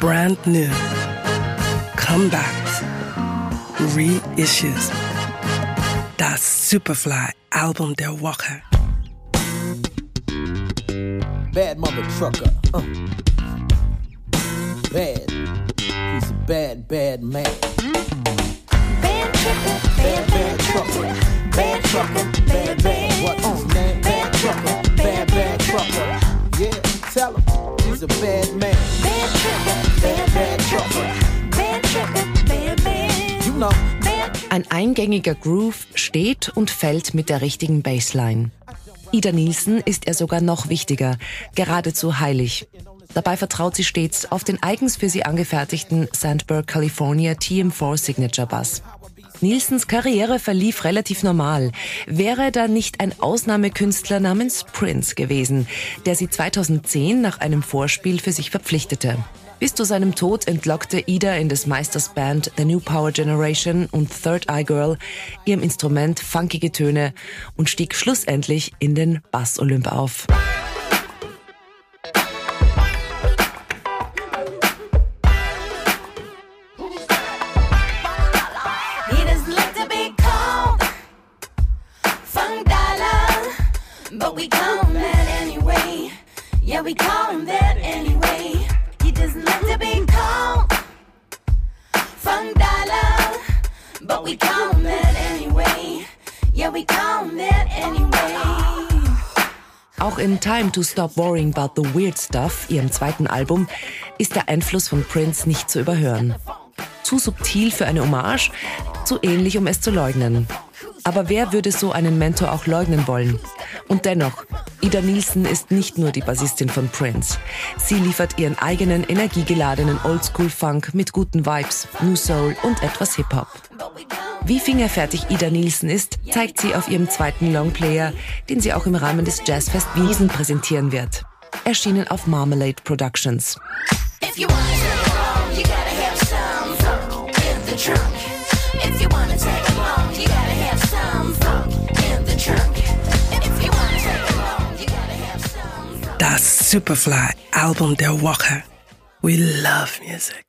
brand new, comebacks, reissues. Das Superfly Album der Woche. Bad mother trucker. Uh. Bad. He's a bad, bad man. Bad trucker, bad, bad trucker. Bad trucker, bad, bad. What? Uh, man, bad trucker. Bad, bad trucker. Yeah, tell him. He's a bad man. Eingängiger Groove steht und fällt mit der richtigen Bassline. Ida Nielsen ist er sogar noch wichtiger, geradezu heilig. Dabei vertraut sie stets auf den eigens für sie angefertigten Sandberg California TM4 Signature Bass. Nielsens Karriere verlief relativ normal. Wäre da nicht ein Ausnahmekünstler namens Prince gewesen, der sie 2010 nach einem Vorspiel für sich verpflichtete. Bis zu seinem Tod entlockte Ida in des Meisters Band The New Power Generation und Third Eye Girl ihrem Instrument funkige Töne und stieg schlussendlich in den Bass-Olymp auf. But we call him that anyway. Yeah, we call him that anyway. But we him that anyway. Yeah, we him that anyway. Auch in Time to Stop Worrying About the Weird Stuff, ihrem zweiten Album, ist der Einfluss von Prince nicht zu überhören. Zu subtil für eine Hommage, zu ähnlich, um es zu leugnen. Aber wer würde so einen Mentor auch leugnen wollen? Und dennoch, Ida Nielsen ist nicht nur die Bassistin von Prince. Sie liefert ihren eigenen energiegeladenen Oldschool-Funk mit guten Vibes, New Soul und etwas Hip-Hop. Wie fingerfertig Ida Nielsen ist, zeigt sie auf ihrem zweiten Longplayer, den sie auch im Rahmen des Jazzfest Wiesen präsentieren wird. Erschienen auf Marmalade Productions. Das Superfly Album der Woche. We love music.